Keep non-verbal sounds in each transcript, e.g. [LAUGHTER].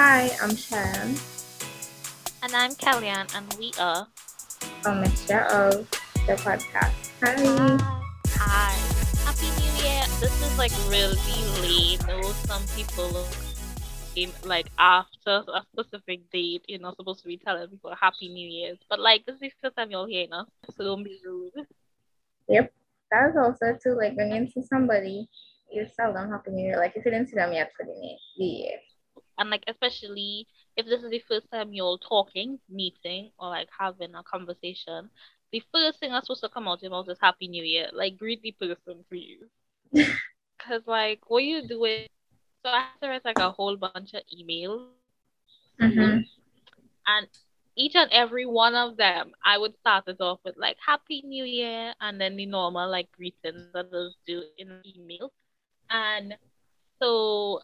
Hi, I'm Cheyenne. And I'm Kellyanne, and we are a mixture of the podcast. Hi. Hi. Happy New Year. This is like really late. Though some people in like after a specific date, you're not supposed to be telling people Happy New Year's. But like this is the first time you're hearing us, so don't be rude. Yep. That's also too like when you see somebody, you tell them Happy New Year. Like if you didn't see them yet for the year. And like especially if this is the first time you're talking, meeting, or like having a conversation, the first thing that's supposed to come out of your mouth is Happy New Year. Like greet the person for you. [LAUGHS] Cause like what you doing so I have to write like a whole bunch of emails. Mm-hmm. And each and every one of them, I would start it off with like Happy New Year and then the normal like greetings that those do in email. And so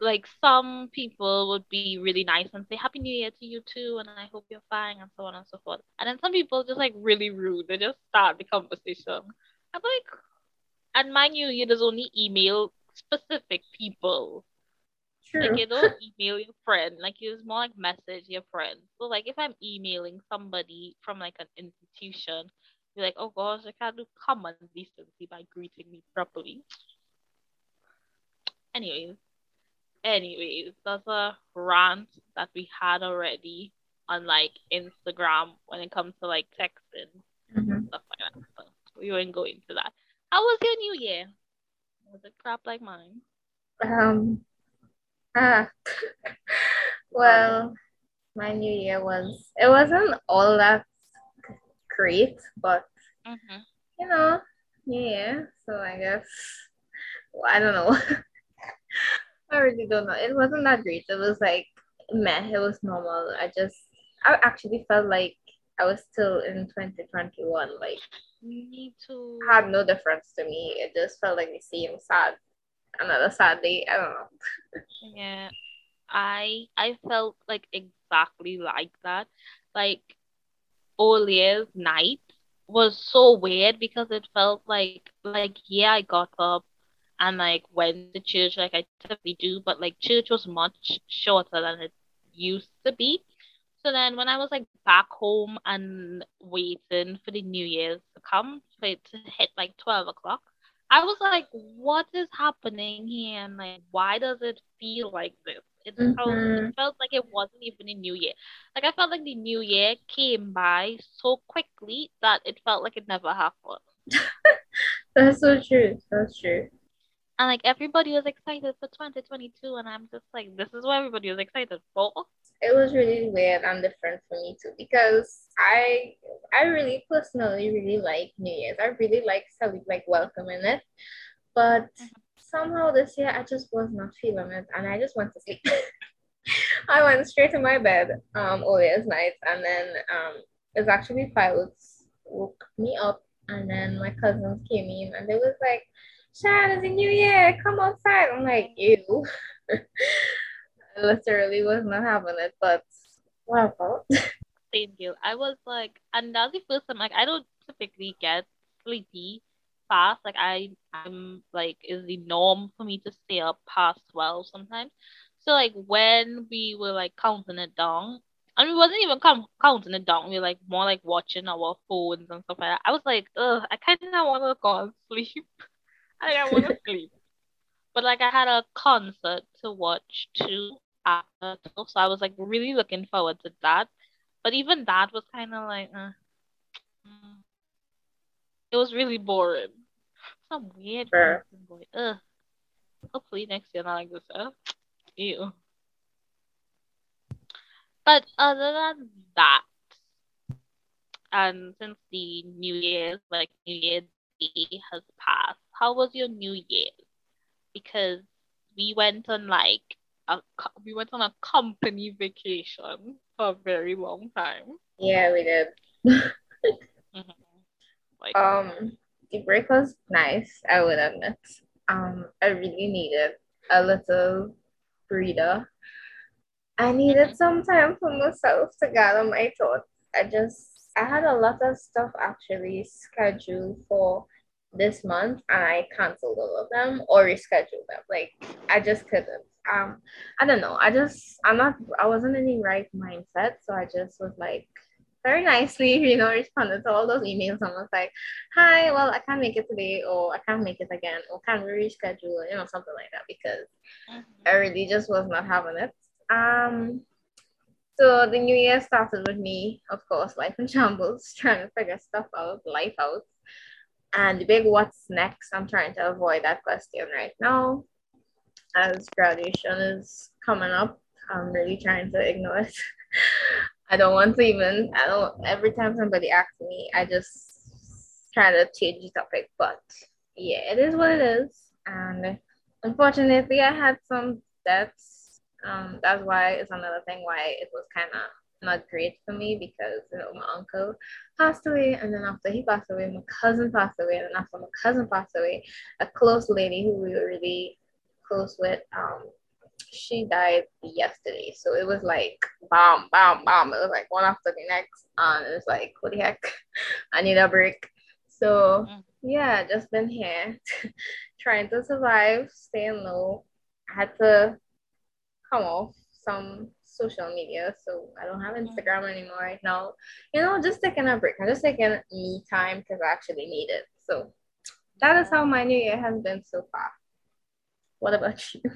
like some people would be really nice and say Happy New Year to you too, and I hope you're fine, and so on and so forth. And then some people just like really rude. They just start the conversation. I'm like, and mind you, there's only email specific people. True. Like you don't [LAUGHS] email your friend, like you just more like message your friend. So like if I'm emailing somebody from like an institution, you're like, oh gosh, I can't do common decency by greeting me properly. Anyways, anyways, that's a rant that we had already on like Instagram when it comes to like texting mm-hmm. stuff like that. So we won't go into that. How was your new year? Was it crap like mine? Um ah [LAUGHS] well my new year was it wasn't all that great, but mm-hmm. you know, yeah. So I guess well, I don't know. [LAUGHS] I really don't know. It wasn't that great. It was like meh. It was normal. I just I actually felt like I was still in 2021. Like me too. Had no difference to me. It just felt like the same sad another sad day. I don't know. yeah. I I felt like exactly like that. Like Old Year's Night was so weird because it felt like like yeah I got up and like went to church like I typically do, but like church was much shorter than it used to be. So then when I was like back home and waiting for the New Year's to come for it to hit like twelve o'clock, I was like, what is happening here? And like why does it feel like this? It, mm-hmm. felt, it felt like it wasn't even a new year. Like I felt like the new year came by so quickly that it felt like it never happened. [LAUGHS] That's so true. That's true and like everybody was excited for 2022 and i'm just like this is what everybody was excited for. It was really weird and different for me too because i i really personally really like new year's. I really like like welcoming it. But mm-hmm. somehow this year i just was not feeling it and i just went to sleep. [LAUGHS] I went straight to my bed um Old Year's Night and then um it's actually pilots woke me up and then my cousins came in and they was like Shad, it's a new year. Come outside. I'm like, ew. I [LAUGHS] literally was not having it, but whatever. [LAUGHS] Thank you. I was like, and that's the first time, like, I don't typically get sleepy fast. Like, I, I'm like, is the norm for me to stay up past 12 sometimes. So, like, when we were like counting it down, and we wasn't even com- counting it down. We were like more like watching our phones and stuff like that. I was like, ugh, I kind of want to go and sleep. [LAUGHS] I, I want to sleep. But like I had a concert to watch too after, so I was like really looking forward to that. But even that was kind of like, uh, mm. it was really boring. Some weird sure. boy. Ugh. Hopefully next year not like this. Uh, ew. But other than that, and since the New Year's, like New Year's Day has passed, how was your New Year? Because we went on like a we went on a company vacation for a very long time. Yeah, we did. mm-hmm. [LAUGHS] um, the break was nice. I would admit. Um, I really needed a little breather. I needed mm-hmm. some time for myself to gather my thoughts. I just I had a lot of stuff actually scheduled for this month and I canceled all of them or rescheduled them. Like I just couldn't. um, I don't know. I just I'm not I wasn't in the right mindset, so I just was like very nicely, [LAUGHS] you know, responded to all those emails and was like, "Hi, well, I can't make it today, or I can't make it again, or can we reschedule?" You know, something like that because mm-hmm. I really just was not having it. Um, so the new year started with me, of course, life in shambles, [LAUGHS] trying to figure stuff out, life out. And big what's next, I'm trying to avoid that question right now. As graduation is coming up, I'm really trying to ignore it. [LAUGHS] I don't want to even, I don't, every time somebody asks me, I just try to change the topic. But yeah, it is what it is. And unfortunately, I had some debts um, that's why it's another thing why it was kind of not great for me because you know my uncle passed away and then after he passed away my cousin passed away and then after my cousin passed away a close lady who we were really close with um she died yesterday. So it was like bam bam bam. It was like one after the next and it was like what the heck [LAUGHS] I need a break. So mm. yeah just been here [LAUGHS] trying to survive staying low. I had to come off some social media. So I don't have Instagram anymore right now. You know, just taking a break. I'm just taking me time because I actually need it. So that is how my new year has been so far. What about you? [LAUGHS]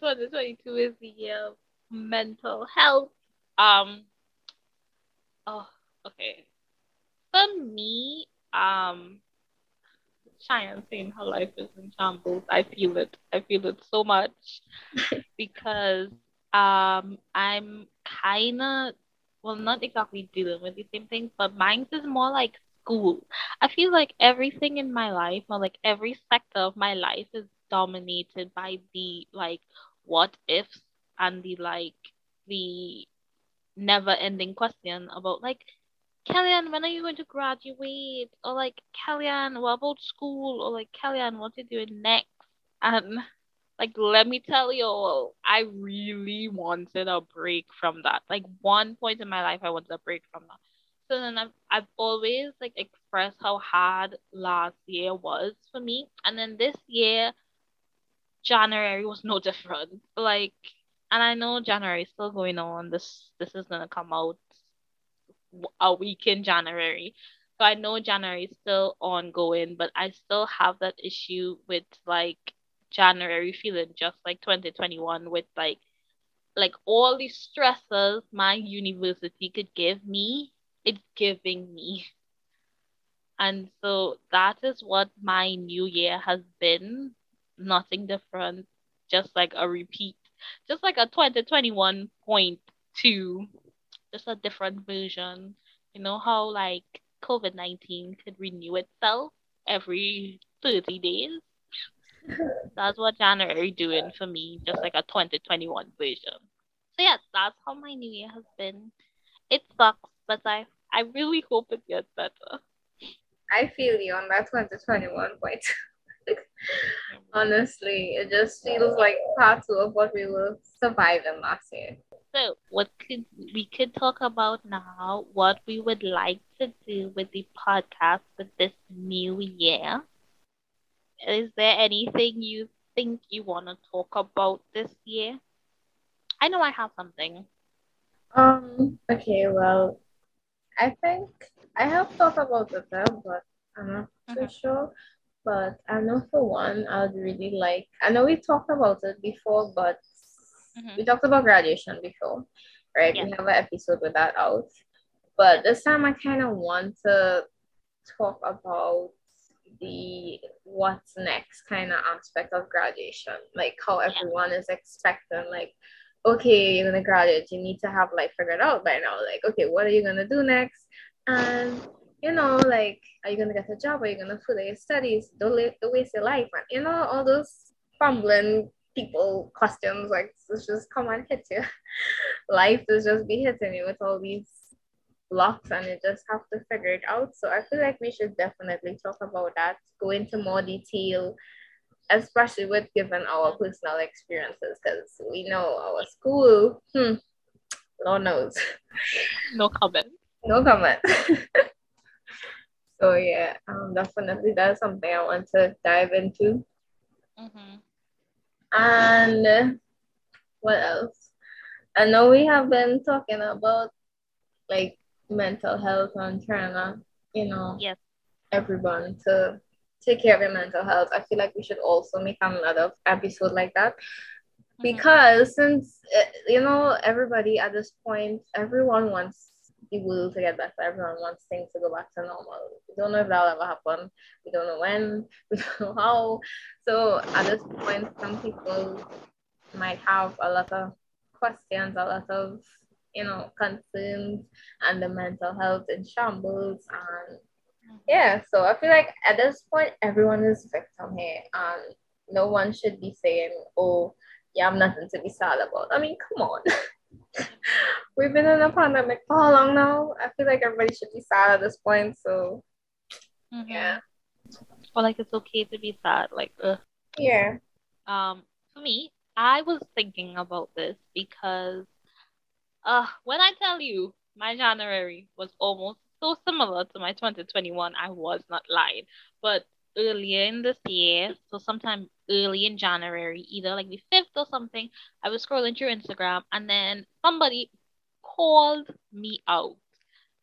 2022 is the year of mental health. Um oh okay. For me, um Cheyenne saying her life is in shambles. I feel it. I feel it so much [LAUGHS] because um I'm kind of well not exactly dealing with the same thing, but mine is more like school. I feel like everything in my life or like every sector of my life is dominated by the like what ifs and the like the never ending question about like Kellyanne, when are you going to graduate? Or like, Kellyanne, what about school? Or like, Kellyanne, what are you doing next? And like, let me tell you, I really wanted a break from that. Like, one point in my life, I wanted a break from that. So then I've, I've always like expressed how hard last year was for me. And then this year, January was no [LAUGHS] different. Like, and I know January is still going on. This this is gonna come out a week in January. So I know January is still ongoing, but I still have that issue with like January feeling just like 2021 with like like all the stresses my university could give me, it's giving me. And so that is what my new year has been. Nothing different, just like a repeat, just like a 2021.2 just a different version. You know how like COVID nineteen could renew itself every thirty days. That's what January doing for me, just like a twenty twenty one version. So yeah, that's how my new year has been. It sucks, but I I really hope it gets better. I feel you on that 2021 point. [LAUGHS] Honestly, it just feels like part two of what we were surviving last year. So, what could we could talk about now? What we would like to do with the podcast with this new year? Is there anything you think you want to talk about this year? I know I have something. Um. Okay. Well, I think I have thought about it, but I'm not too mm-hmm. sure. But I know for one, I'd really like. I know we talked about it before, but Mm-hmm. We talked about graduation before, right? Yeah. We have an episode with that out. But this time I kind of want to talk about the what's next kind of aspect of graduation, like how everyone yeah. is expecting, like, okay, you're gonna graduate, you need to have life figured out by now. Like, okay, what are you gonna do next? And you know, like, are you gonna get a job? Are you gonna further your studies? Don't, don't waste your life, and you know, all those fumbling people questions like it's just come on hit you [LAUGHS] life is just be hitting you with all these blocks and you just have to figure it out. So i feel like we should definitely talk about that go into more detail especially with given our personal experiences because we know our school hmm, lord knows. No comment. No comment. [LAUGHS] So yeah um definitely that's something i want to dive into. Mm-hmm. And what else? I know we have been talking about like mental health and trying to, you know, yes. everyone to take care of your mental health. I feel like we should also make another episode like that. Mm-hmm. Because since eh, you know everybody at this point, everyone wants the world to get better. Everyone wants things to go back to normal. We don't know if that'll ever happen. We don't know when. [LAUGHS] We don't know how. So at this point, some people might have a lot of questions, a lot of you know concerns, and the mental health in shambles. And yeah, so I feel like at this point, everyone is victim here, and no one should be saying, "Oh, yeah, I'm nothing to be sad about." I mean, come on. [LAUGHS] We've been in a pandemic for how long now? I feel like everybody should be sad at this point. So, mm-hmm. yeah. Or like it's okay to be sad. Like, ugh. yeah. Um, for me, I was thinking about this because, uh, when I tell you my January was almost so similar to my 2021, I was not lying. But earlier in this year, so sometime early in January, either like the 5th or something, I was scrolling through Instagram and then somebody called me out.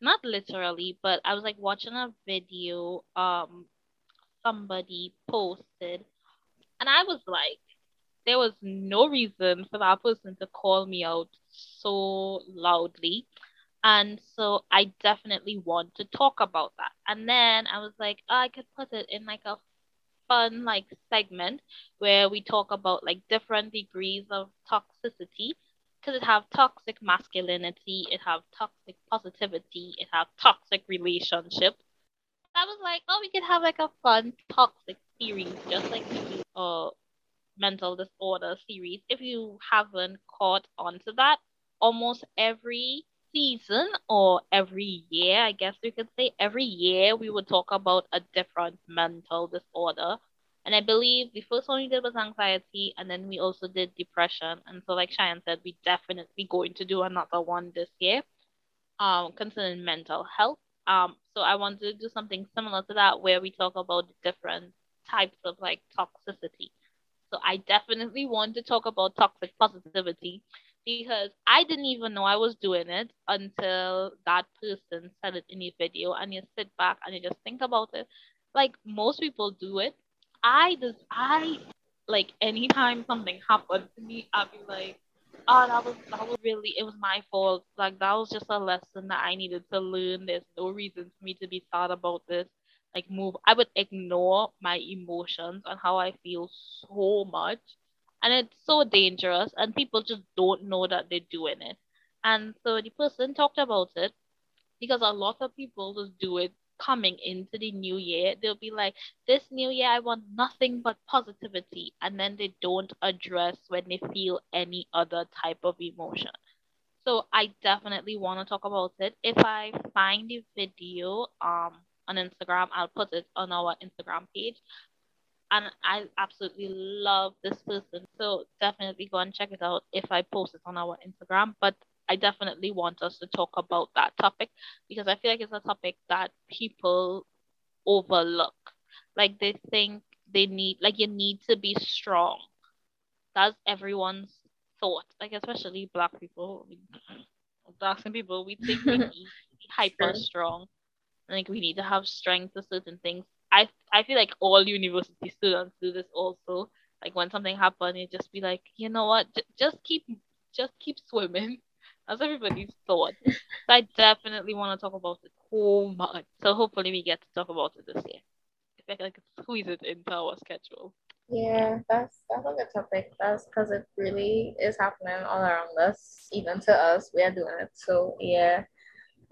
Not literally, but I was like watching a video um somebody posted and I was like there was no reason for that person to call me out so loudly. And so I definitely want to talk about that. And then I was like, oh, I could put it in like a fun like segment where we talk about like different degrees of toxicity because it have toxic masculinity, it have toxic positivity, it have toxic relationships. I was like, oh, we could have like a fun toxic series, just like we do uh mental disorder series. If you haven't caught on to that, almost every season or every year, I guess we could say, every year we would talk about a different mental disorder. And I believe the first one we did was anxiety, and then we also did depression. And so, like Cheyenne said, we definitely going to do another one this year, um, concerning mental health. Um, so I wanted to do something similar to that, where we talk about different types of like toxicity. So I definitely want to talk about toxic positivity because I didn't even know I was doing it until that person said it in a video and you sit back and you just think about it. Like most people do it. I just I like anytime something happened to me, I'd be like, oh that was that was really it was my fault. Like that was just a lesson that I needed to learn. There's no reason for me to be sad about this. Like move I would ignore my emotions and how I feel so much. And it's so dangerous and people just don't know that they're doing it. And so the person talked about it because a lot of people just do it coming into the new year. They'll be like this new year i want nothing but positivity and then they don't address when they feel any other type of emotion. So i definitely want to talk about it. If i find the video um on instagram i'll put it on our instagram page and I absolutely love this person. So definitely go and check it out if I post it on our Instagram. But I definitely want us to talk about that topic because I feel like it's a topic that people overlook. Like they think they need, like you need to be strong. That's everyone's thought. Like especially black people, black people, we think we [LAUGHS] need to be hyper strong. Like we need to have strength to certain things. I I feel like all university students do this also. Like when something happens, you just be like, you know what, J- just keep just keep swimming. [LAUGHS] That's everybody's thought. so I definitely want to talk about it so much. So hopefully we get to talk about it this year. If I can squeeze it into our schedule. Yeah, that's that's a good topic. That's because it really is happening all around us, even to us. We are doing it. So yeah,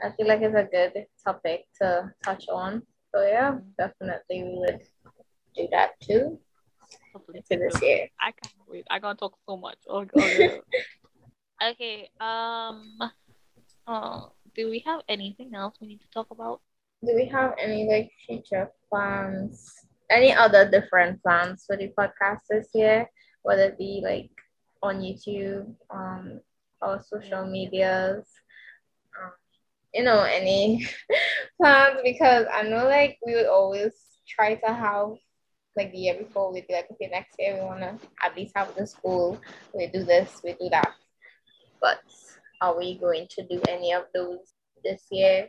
I feel like it's a good topic to touch on. So yeah, definitely we would do that too. Hopefully this year. I can't wait. I gotta talk so much. Oh god. [LAUGHS] okay. Um. Oh, do we have anything else we need to talk about? Do we have any like future plans? Any other different plans for the podcast this year? Whether it be like on YouTube, um, or social medias, you know, any [LAUGHS] plans because I know like we would always try to have like the year before, we'd be like, okay, next year we wanna at least have the school. We do this, we do that. But are we going to do any of those this year?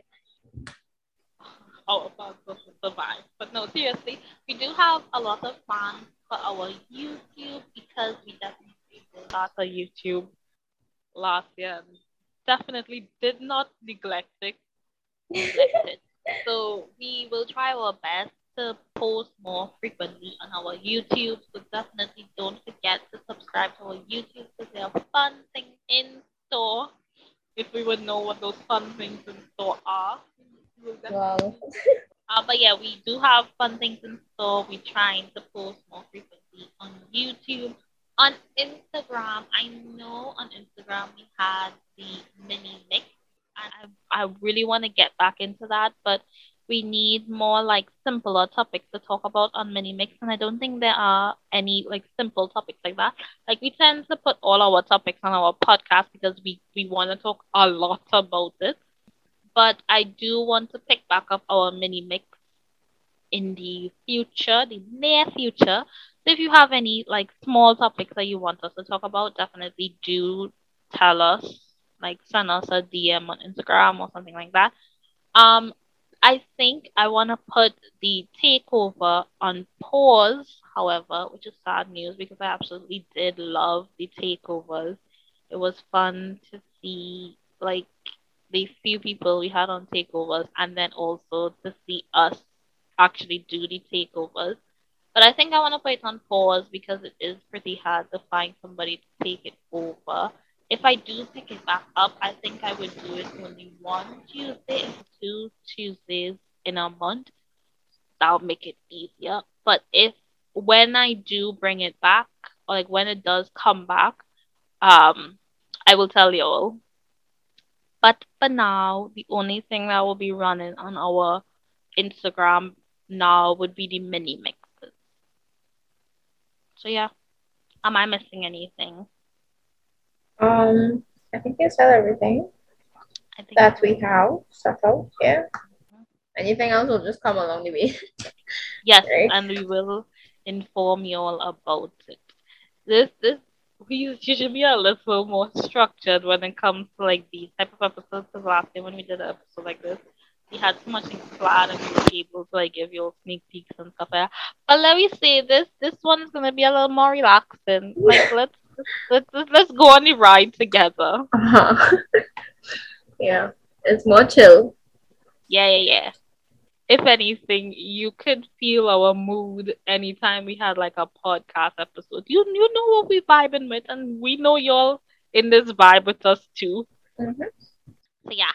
All about us survive. But no, seriously, we do have a lot of plans for our YouTube because we definitely start a YouTube last year and definitely did not neglect it. Neglect [LAUGHS] it. So we will try our best to post more frequently on our YouTube. So definitely don't forget to subscribe to our YouTube because there are fun things in store. If we would know what those fun things in store are. Wow. Uh, but yeah, we do have fun things in store. We're trying to post more frequently on YouTube. On Instagram, I know on Instagram we had the mini mix, and I, I really want to get back into that, but we need more like simpler topics to talk about on mini mix, and I don't think there are any like simple topics like that. Like we tend to put all our topics on our podcast because we we want to talk a lot about it but I do want to pick back up our mini mix in the future, the near future. So if you have any like small topics that you want us to talk about, definitely do tell us. Like send us a DM on Instagram or something like that. Um, I think I want to put the takeover on pause, however, which is sad news because I absolutely did love the takeovers. It was fun to see like the few people we had on takeovers and then also to see us actually do the takeovers. But I think I want to put it on pause because it is pretty hard to find somebody to take it over. If I do pick it back up, I think I would do it only one Tuesday two Tuesdays in a month. That'll make it easier. But if when I do bring it back, or like when it does come back, um, I will tell you all but for now, the only thing that will be running on our Instagram now would be the mini mixes. So yeah, am I missing anything? Um, I think you said everything that we have settled. Yeah. Anything else will just come along the way. [LAUGHS] yes, right? and we will inform you all about it. This this we usually be a little more structured when it comes to like these type of episodes. Because last time when we did an episode like this, we had so much things planned and we were able to like give you all sneak peeks and stuff like that. But let me say this: this one is gonna be a little more relaxing. Like let's let's let's, let's go on the ride together. Uh-huh. [LAUGHS] yeah, it's more chill. Yeah, yeah, yeah if anything, you could feel our mood anytime we had like a podcast episode. You you know what we vibing with, and we know y'all in this vibe with us too. Mm-hmm. So yeah,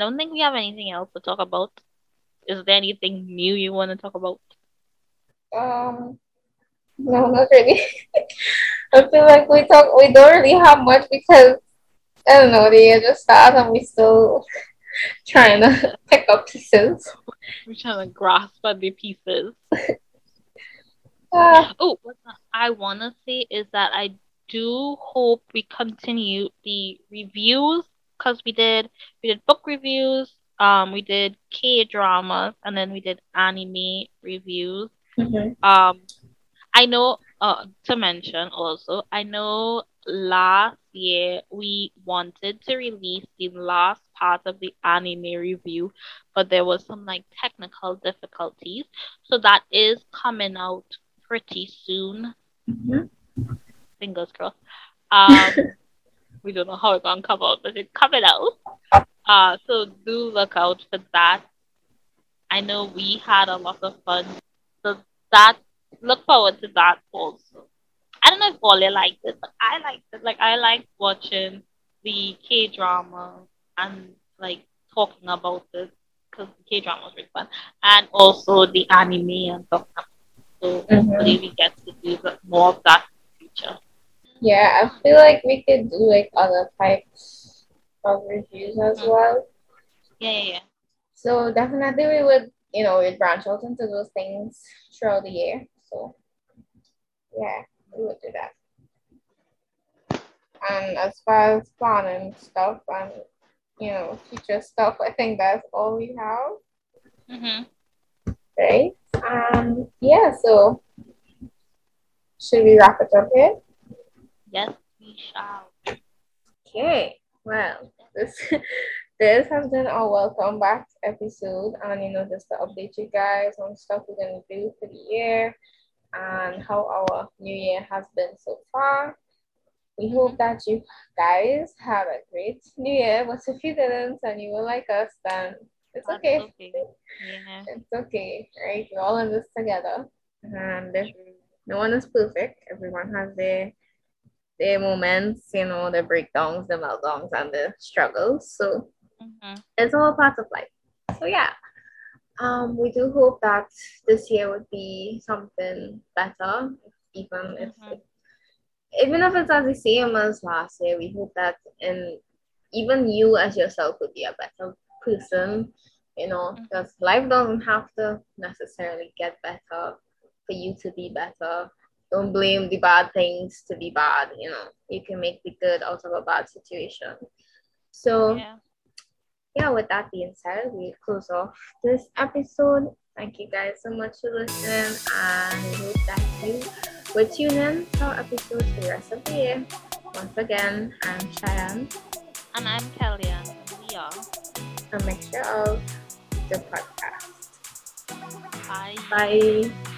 don't think we have anything else to talk about. Is there anything new you want to talk about? Um, no, not really. [LAUGHS] I feel like we talk. We don't really have much because I don't know. The year just started, and we still [LAUGHS] trying to [LAUGHS] pick up pieces. We're trying to grasp at the pieces. Uh, oh, what I want to say is that I do hope we continue the reviews because we did we did book reviews, um, we did K dramas, and then we did anime reviews. Mm-hmm. Um, I know uh, to mention also, I know last year we wanted to release the last part of the anime review, but there was some like technical difficulties. So that is coming out pretty soon. Mm-hmm. Fingers crossed. Um, [LAUGHS] we don't know how it's gonna come out, but it's coming out. Uh, so do look out for that. I know we had a lot of fun. So that look forward to that also. I don't know if Wally liked it, but I liked it. Like I liked watching the K drama and like talking about it because the K drama was really fun, and also the anime and stuff. So mm-hmm. hopefully we get to do more of that in the future. Yeah, I feel like we could do like other types of reviews as mm-hmm. well. Yeah, yeah, yeah. So definitely we would, you know, we'd branch out into those things throughout the year. So yeah, we would do that. And as far as planning stuff and you know future stuff, I think that's all we have. Mm-hmm. Right. Um, yeah, so should we wrap it up here? Yes, we shall. Okay, well, this [LAUGHS] this has been our welcome back episode, and you know, just to update you guys on stuff we're gonna do for the year and how our new year has been so far. We hope that you guys have a great new year, but if you didn't and you were like us, then it's That's okay. okay. Yeah. It's okay, right? We're all in this together, and no one is perfect. Everyone has their their moments, you know, the breakdowns, the meltdowns, and the struggles. So hmm it's all part of life. So yeah, um, we do hope that this year would be something better, even if, Mhm. even if it's as the same as last year. We hope that and even you as yourself would be a better person, you know, Mhm. because life doesn't have to necessarily get better for you to be better. Don't blame the bad things to be bad, you know. You can make the good out of a bad situation. So Yeah. yeah, with that being said, we close off this episode. Thank you guys so much for listening, and we hope that you will tune in to our episodes for the rest of the year. Once again, I'm Cheyenne, And I'm Kellyanne. and We are. a mixture of the podcast. Bye. Bye.